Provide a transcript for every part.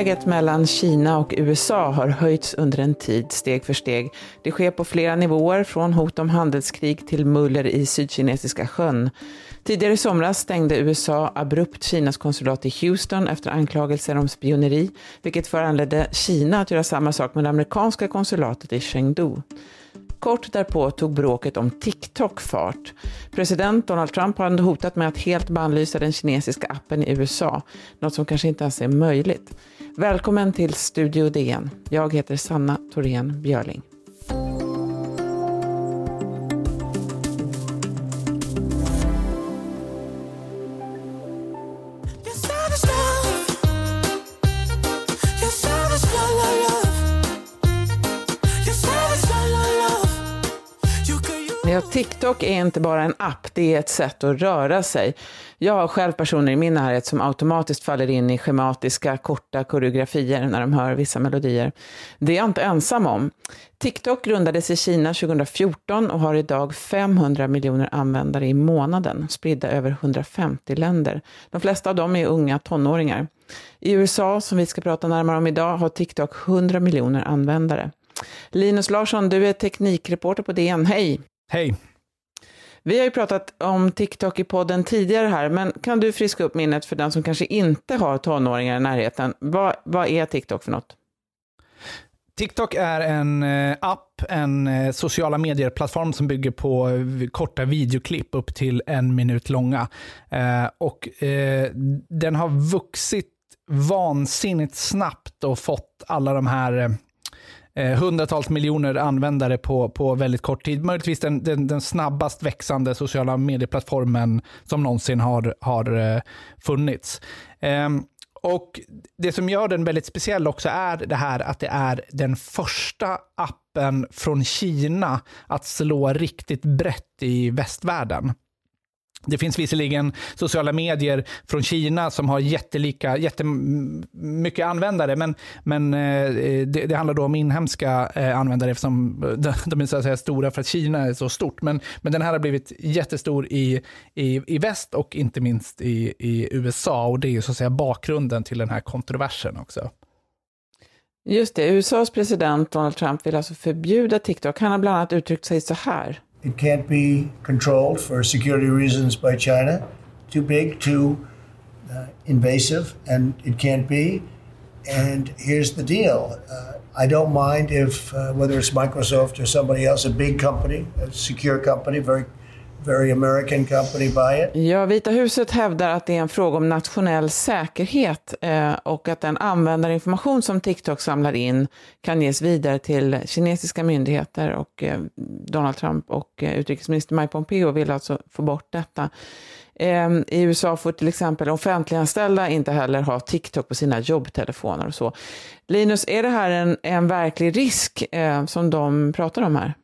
Läget mellan Kina och USA har höjts under en tid, steg för steg. Det sker på flera nivåer, från hot om handelskrig till muller i Sydkinesiska sjön. Tidigare i somras stängde USA abrupt Kinas konsulat i Houston efter anklagelser om spioneri, vilket föranledde Kina att göra samma sak med det amerikanska konsulatet i Chengdu. Kort därpå tog bråket om TikTok fart. President Donald Trump har hotat med att helt bannlysa den kinesiska appen i USA, något som kanske inte ens är möjligt. Välkommen till Studio DN. Jag heter Sanna Thorén Björling. TikTok är inte bara en app, det är ett sätt att röra sig. Jag har själv personer i min närhet som automatiskt faller in i schematiska, korta koreografier när de hör vissa melodier. Det är jag inte ensam om. TikTok grundades i Kina 2014 och har idag 500 miljoner användare i månaden, spridda över 150 länder. De flesta av dem är unga tonåringar. I USA, som vi ska prata närmare om idag, har TikTok 100 miljoner användare. Linus Larsson, du är teknikreporter på DN. Hej! Hej! Vi har ju pratat om TikTok i podden tidigare här, men kan du friska upp minnet för den som kanske inte har tonåringar i närheten? Vad, vad är TikTok för något? TikTok är en eh, app, en eh, sociala medier-plattform som bygger på korta videoklipp upp till en minut långa. Eh, och den har vuxit vansinnigt snabbt och fått alla de här eh, hundratals miljoner användare på, på väldigt kort tid. Möjligtvis den, den, den snabbast växande sociala medieplattformen som någonsin har, har eh, funnits. Eh, och Det som gör den väldigt speciell också är det här att det är den första appen från Kina att slå riktigt brett i västvärlden. Det finns visserligen sociala medier från Kina som har jättelika, jättemycket användare, men, men eh, det, det handlar då om inhemska eh, användare eftersom eh, de är så att säga stora för att Kina är så stort. Men, men den här har blivit jättestor i, i, i väst och inte minst i, i USA och det är så att säga bakgrunden till den här kontroversen också. Just det, USAs president Donald Trump vill alltså förbjuda TikTok. Han har bland annat uttryckt sig så här. It can't be controlled for security reasons by China. Too big, too uh, invasive, and it can't be. And here's the deal uh, I don't mind if, uh, whether it's Microsoft or somebody else, a big company, a secure company, very very American company buy it. Ja, Vita huset hävdar att det är en fråga om nationell säkerhet eh, och att den användarinformation som TikTok samlar in kan ges vidare till kinesiska myndigheter och eh, Donald Trump och eh, utrikesminister Mike Pompeo vill alltså få bort detta. Ehm, I USA får till exempel offentliganställda inte heller ha TikTok på sina jobbtelefoner och så. Linus, är det här en, en verklig risk eh, som de pratar om här?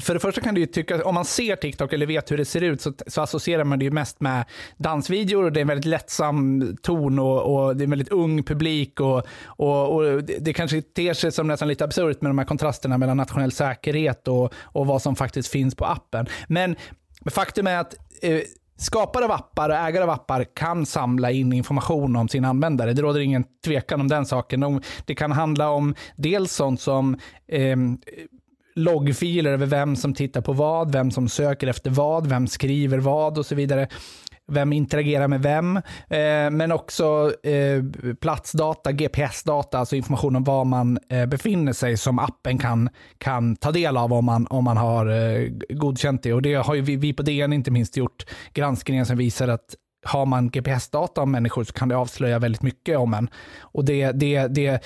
För det första kan du ju tycka, om man ser TikTok eller vet hur det ser ut, så, så associerar man det ju mest med dansvideor och det är en väldigt lättsam ton och, och det är en väldigt ung publik och, och, och det, det kanske ter sig som nästan lite absurt med de här kontrasterna mellan nationell säkerhet och, och vad som faktiskt finns på appen. Men faktum är att eh, Skapare av appar och ägare av appar kan samla in information om sina användare. Det råder ingen tvekan om den saken. Det kan handla om dels sånt som eh, loggfiler över vem som tittar på vad, vem som söker efter vad, vem skriver vad och så vidare. Vem interagerar med vem, eh, men också eh, platsdata, GPS-data, alltså information om var man eh, befinner sig som appen kan, kan ta del av om man, om man har eh, godkänt det. Och det har ju vi, vi på DN inte minst gjort granskningar som visar att har man GPS-data om människor så kan det avslöja väldigt mycket om en. Och det, det, det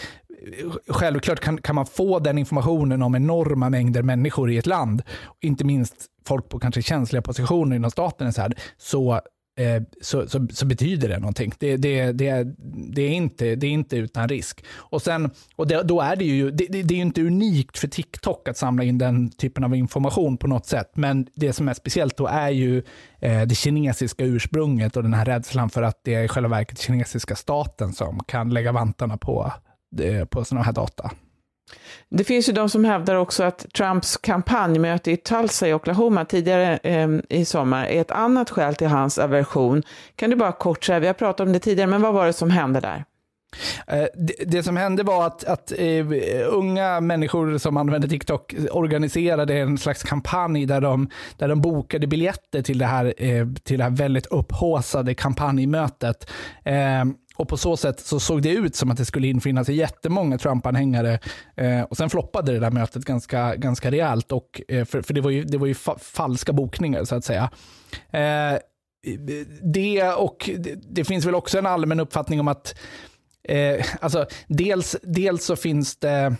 självklart kan, kan man få den informationen om enorma mängder människor i ett land, inte minst folk på kanske känsliga positioner inom staten, så, här, så, eh, så, så, så, betyder det någonting. Det, det, det, det, är inte, det är inte utan risk. Och, sen, och det, då är det, ju, det, det, är ju inte unikt för TikTok att samla in den typen av information på något sätt, men det som är speciellt då är ju eh, det kinesiska ursprunget och den här rädslan för att det är i själva verket kinesiska staten som kan lägga vantarna på på sådana här data. Det finns ju de som hävdar också att Trumps kampanjmöte i Tulsa i Oklahoma tidigare eh, i sommar är ett annat skäl till hans aversion. Kan du bara kort säga, vi har pratat om det tidigare, men vad var det som hände där? Eh, det, det, som hände var att, att uh, unga människor som använde TikTok organiserade en slags kampanj där de, där de bokade biljetter till det här, uh, till det här väldigt upphåsade kampanjmötet. Och på så sätt så såg det ut som att det skulle infinna sig jättemånga Trump-anhängare. Eh, och sen floppade det där mötet ganska, ganska rejält, och, eh, för, för det var ju, det var ju fa falska bokningar så att säga. Eh, det och det, det, finns väl också en allmän uppfattning om att eh, alltså, dels, dels så finns det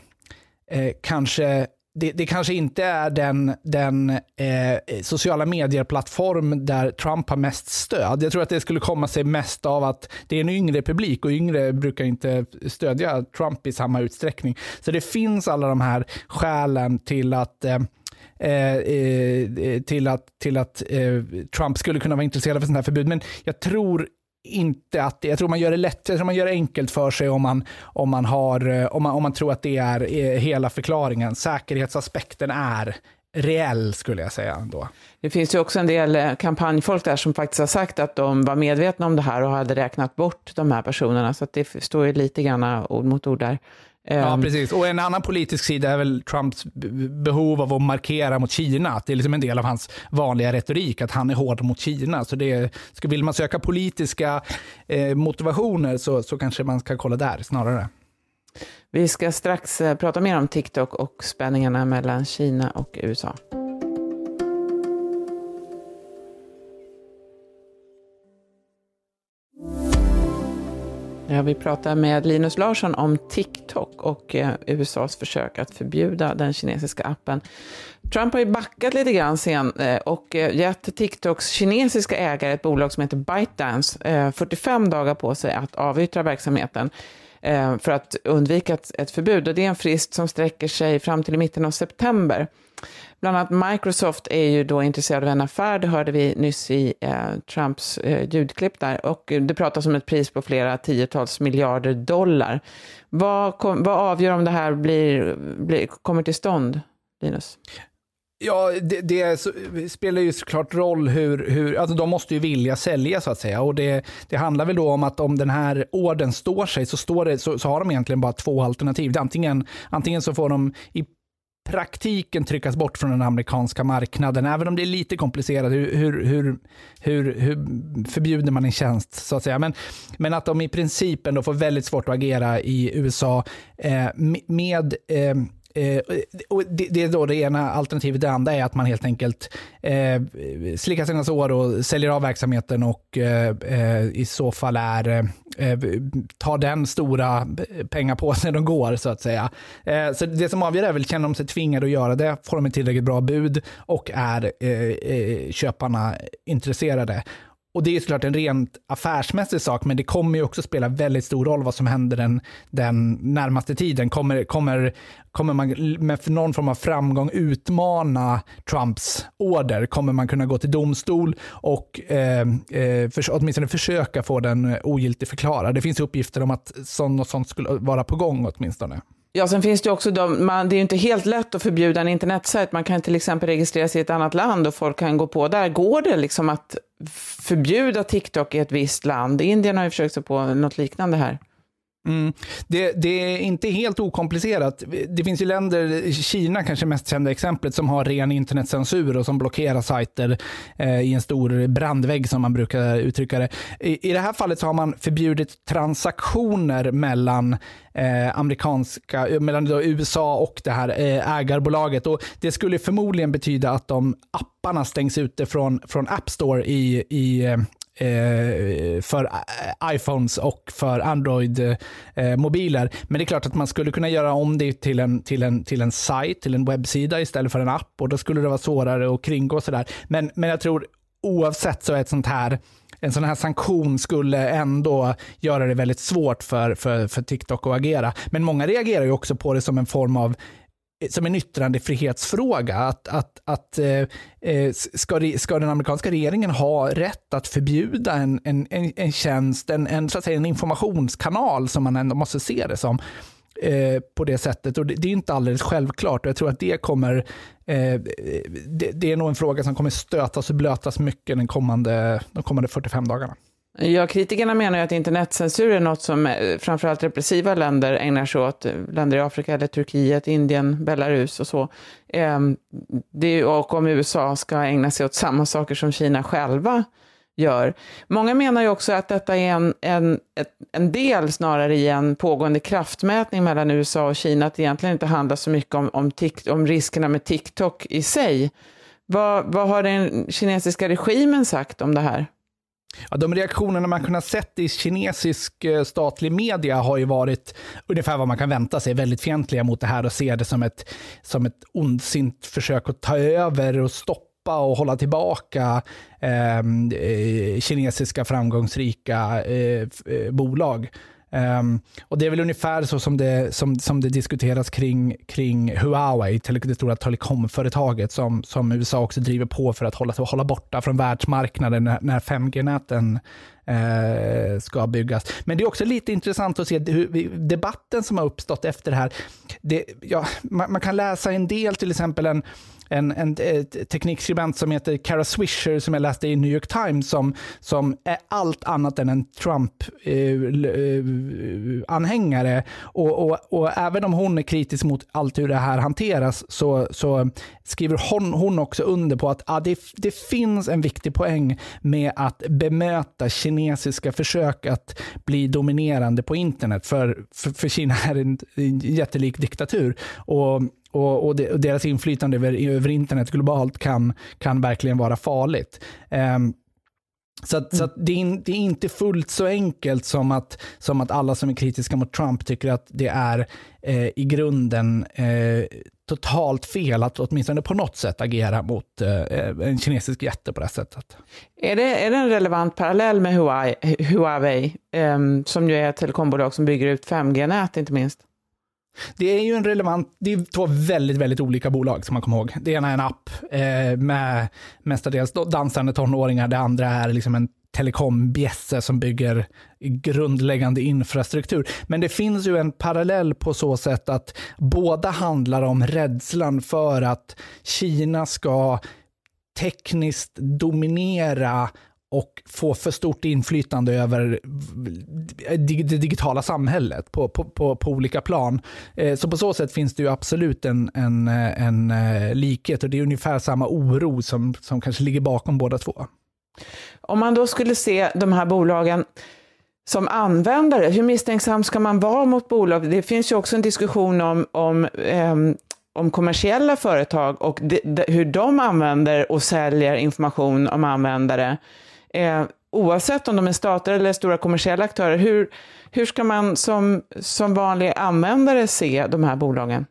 eh, kanske det, det, kanske inte är den, den eh, sociala medier-plattform där Trump har mest stöd. Jag tror att det skulle komma sig mest av att det är en yngre publik och yngre brukar inte stödja Trump i samma utsträckning. Så det finns alla de här skälen till att eh, eh, eh till att, till att eh, Trump skulle kunna vara intresserad av ett här förbud. Men jag tror inte att jag tror man gör det lätt, jag tror man gör det enkelt för sig om man, om man, har, eh, om man, om man tror att det är eh, hela förklaringen. Säkerhetsaspekten är reell skulle jag säga. Ändå. Det finns ju också en del eh, kampanjfolk där som faktiskt har sagt att de var medvetna om det här och hade räknat bort de här personerna, så det står ju lite grann ord mot ord där. Ja, ehm. precis. Och en annan politisk sida är väl Trumps behov av att markera mot Kina. Att det är liksom en del av hans vanliga retorik, att han är hård mot Kina. Så det, ska, vill man söka politiska eh, motivationer så, så kanske man ska kolla där snarare. Vi ska strax eh, prata mer om TikTok och spänningarna mellan Kina och USA. Ja, vi pratar med Linus Larsson om TikTok och eh, USAs försök att förbjuda den kinesiska appen. Trump har ju backat lite grann sen eh, och eh, gett TikToks kinesiska ägare, ett bolag som heter ByteDance, eh, 45 dagar på sig att avyttra verksamheten eh, för att undvika ett, ett förbud. Och det är en frist som sträcker sig fram till mitten av september. Bland annat Microsoft är ju då intresserad av en affär, det hörde vi nyss i eh, Trumps eh, ljudklipp där, och det pratas om ett pris på flera tiotals miljarder dollar. Vad, kom, vad avgör om det här blir, blir, kommer till stånd, Linus? Ja, det, det, spelar ju såklart roll hur, hur, alltså de måste ju vilja sälja så att säga. Och det, det handlar väl då om att om den här orden står sig så, står det, så, så har de egentligen bara två alternativ. Antingen, antingen så får de i praktiken tryckas bort från den amerikanska marknaden, även om det är lite komplicerat. Hur, hur, hur, hur, hur förbjuder man en tjänst, så att säga. Men, men att de i princip ändå får väldigt svårt att agera i USA eh, med eh, Eh, och det, det, är då det ena alternativet. Det andra är att man helt enkelt eh, slickar sina sår och säljer av verksamheten och eh, eh i så fall är eh, eh tar den stora pengapåsen de går, så att säga. Eh, så det som avgör är väl, känner de sig tvingade att göra det? Får de ett tillräckligt bra bud? Och är eh, eh köparna intresserade? Och det är såklart en rent affärsmässig sak, men det kommer ju också spela väldigt stor roll vad som händer den, den närmaste tiden. Kommer, kommer, kommer man med någon form av framgång utmana Trumps order? Kommer man kunna gå till domstol och eh, eh, för, åtminstone försöka få den ogiltig förklarad? Det finns uppgifter om att sånt och sånt skulle vara på gång åtminstone. Ja, sen finns det också de, man, det är ju inte helt lätt att förbjuda en internetsajt. Man kan till exempel registrera sig i ett annat land och folk kan gå på där. Går det liksom att förbjuda TikTok i ett visst land? Indien har ju försökt sig på något liknande här. Mm. Det, det, är inte helt okomplicerat. Det finns ju länder, Kina kanske mest kända exemplet, som har ren internetcensur och som blockerar sajter eh, i en stor brandvägg som man brukar uttrycka det. I, I det här fallet så har man förbjudit transaktioner mellan eh, amerikanska, eh, mellan USA och det här eh, ägarbolaget. Och det skulle förmodligen betyda att de apparna stängs ute från, från App Store i, i eh, Eh, för eh, iPhones och för Android-mobiler. Eh, Men det är klart att man skulle kunna göra om det till en, till, en, till en sajt, till en webbsida istället för en app och då skulle det vara svårare att kringgå sådär. Men, men jag tror oavsett så är ett sånt här en sån här sanktion skulle ändå göra det väldigt svårt för, för, för TikTok att agera. Men många reagerar ju också på det som en form av Eh, som en yttrandefrihetsfråga. Att, att, att eh, eh ska, ska den amerikanska regeringen ha rätt att förbjuda en, en, en, en tjänst, en, en, så att säga, en informationskanal som man ändå måste se det som? Eh, på det sättet. Och det, det, är inte alldeles självklart. Och jag tror att det kommer... Eh, det, det, är nog en fråga som kommer stötas och blötas mycket den kommande, de kommande 45 dagarna. Ja, kritikerna menar ju att internetcensur är något som eh, framförallt repressiva länder ägnar sig åt. Eh, länder i Afrika eller Turkiet, Indien, Belarus och så. Ehm, det, och om USA ska ägna sig åt samma saker som Kina själva gör. Många menar ju också att detta är en, en, en del snarare i en pågående kraftmätning mellan USA och Kina, att det egentligen inte handlar så mycket om, om, om riskerna med TikTok i sig. Vad, vad har den kinesiska regimen sagt om det här? Ja, de reaktionerna man kunnat sett i kinesisk eh, statlig media har ju varit ungefär vad man kan vänta sig, väldigt fientliga mot det här och ser det som ett, som ett ondsint försök att ta över och stoppa och hålla tillbaka ehm, eh, kinesiska framgångsrika eh, eh bolag. Um, och Det är väl ungefär så som det, som, som det diskuteras kring, kring Huawei, det stora telekomföretaget som, som USA också driver på för att hålla, hålla borta från världsmarknaden när, när 5G-näten eh, ska byggas. Men det är också lite intressant att se hur, debatten som har uppstått efter det här. Det, ja, man, man kan läsa en del, till exempel en en, en teknikskribent som heter Kara Swisher som jag läste i New York Times som, som är allt annat än en Trump-anhängare. Eh, eh och, och, och, även om hon är kritisk mot allt hur det här hanteras så, så skriver hon, hon också under på att ah, det, det finns en viktig poäng med att bemöta kinesiska försök att bli dominerande på internet. För, för, för Kina är en, en jättelik diktatur. Och och, och, deras inflytande över, över internet globalt kan, kan verkligen vara farligt. Um, så, att, mm. så att det, är, det, är, inte fullt så enkelt som att, som att alla som är kritiska mot Trump tycker att det är eh, i grunden eh, totalt fel att åtminstone på något sätt agera mot eh, en kinesisk jätte på det sättet. Är det, är det en relevant parallell med Huawei, Huawei ehm, som ju är ett telekombolag som bygger ut 5G-nät inte minst? Det är ju en relevant, det är två väldigt, väldigt olika bolag som man kommer ihåg. Det ena är en app eh, med mestadels dansande tonåringar, det andra är liksom en telekombjässe som bygger grundläggande infrastruktur. Men det finns ju en parallell på så sätt att båda handlar om rädslan för att Kina ska tekniskt dominera och få för stort inflytande över det digitala samhället på, på, på, på olika plan. Eh, så på så sätt finns det ju absolut en, en, en eh, likhet och det är ungefär samma oro som, som kanske ligger bakom båda två. Om man då skulle se de här bolagen som användare, hur misstänksam ska man vara mot bolag? Det finns ju också en diskussion om, om ehm, om kommersiella företag och de, de, hur de använder och säljer information om användare eh, oavsett om de är stater eller stora kommersiella aktörer, hur, hur ska man som, som vanlig användare se de här bolagen?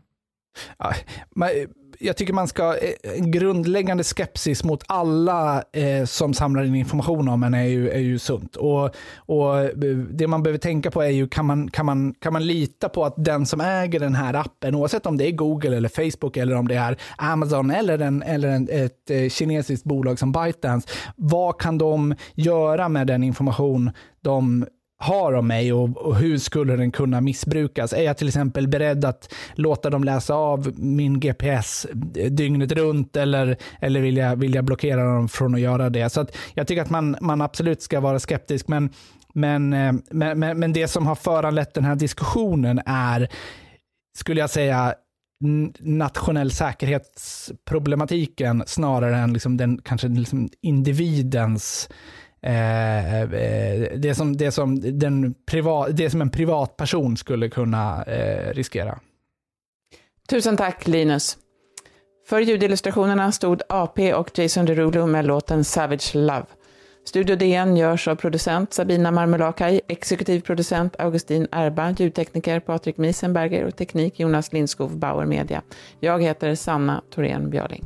Ja, men jag tycker man ska, eh, en grundläggande skepsis mot alla eh, som samlar in information om en är ju, är ju sunt. Och, och eh, det man behöver tänka på är ju, kan man, kan, man, kan man lita på att den som äger den här appen, oavsett om det är Google eller Facebook eller om det är Amazon eller, en, eller en, ett eh, kinesiskt bolag som ByteDance, vad kan de göra med den information de har om mig och, och, hur skulle den kunna missbrukas? Är jag till exempel beredd att låta dem läsa av min GPS dygnet runt eller, eller vill, jag, vill jag blockera dem från att göra det? Så att jag tycker att man, man absolut ska vara skeptisk, men, men, eh, men, men, men det som har föranlett den här diskussionen är, skulle jag säga, nationell säkerhetsproblematiken snarare än liksom den kanske liksom individens Eh, eh, det, som, det, som den priva, det som en privatperson skulle kunna eh, riskera. Tusen tack Linus. För ljudillustrationerna stod AP och Jason Derulo med låten Savage Love. Studio DN görs av producent Sabina Marmelakai, exekutiv producent Augustin Erba, ljudtekniker Patrik Miesenberger och teknik Jonas Lindskov Bauer Media. Jag heter Sanna Thorén Björling.